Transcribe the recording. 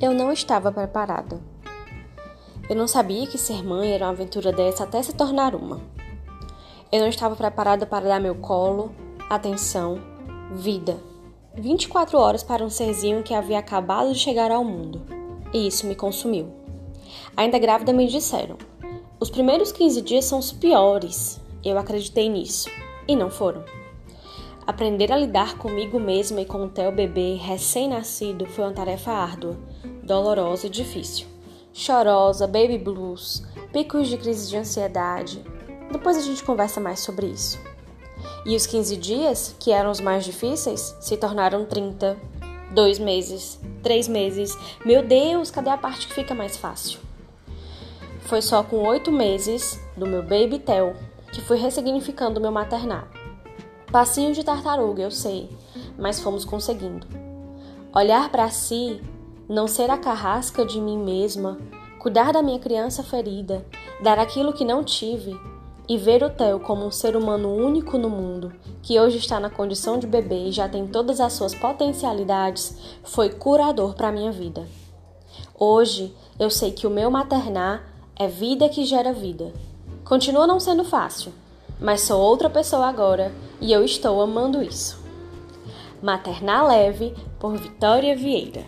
Eu não estava preparada. Eu não sabia que ser mãe era uma aventura dessa até se tornar uma. Eu não estava preparada para dar meu colo, atenção, vida. 24 horas para um serzinho que havia acabado de chegar ao mundo. E isso me consumiu. Ainda grávida me disseram: os primeiros 15 dias são os piores. Eu acreditei nisso. E não foram. Aprender a lidar comigo mesma e com o teu bebê recém-nascido foi uma tarefa árdua, dolorosa e difícil. Chorosa, baby blues, picos de crise de ansiedade. Depois a gente conversa mais sobre isso. E os 15 dias, que eram os mais difíceis, se tornaram 30, dois meses, três meses. Meu Deus, cadê a parte que fica mais fácil? Foi só com oito meses do meu baby Tel que fui ressignificando meu maternar. Passinho de tartaruga, eu sei, mas fomos conseguindo. Olhar para si, não ser a carrasca de mim mesma, cuidar da minha criança ferida, dar aquilo que não tive e ver o Theo como um ser humano único no mundo, que hoje está na condição de bebê e já tem todas as suas potencialidades, foi curador para minha vida. Hoje eu sei que o meu maternar é vida que gera vida. Continua não sendo fácil, mas sou outra pessoa agora e eu estou amando isso. Maternar Leve por Vitória Vieira.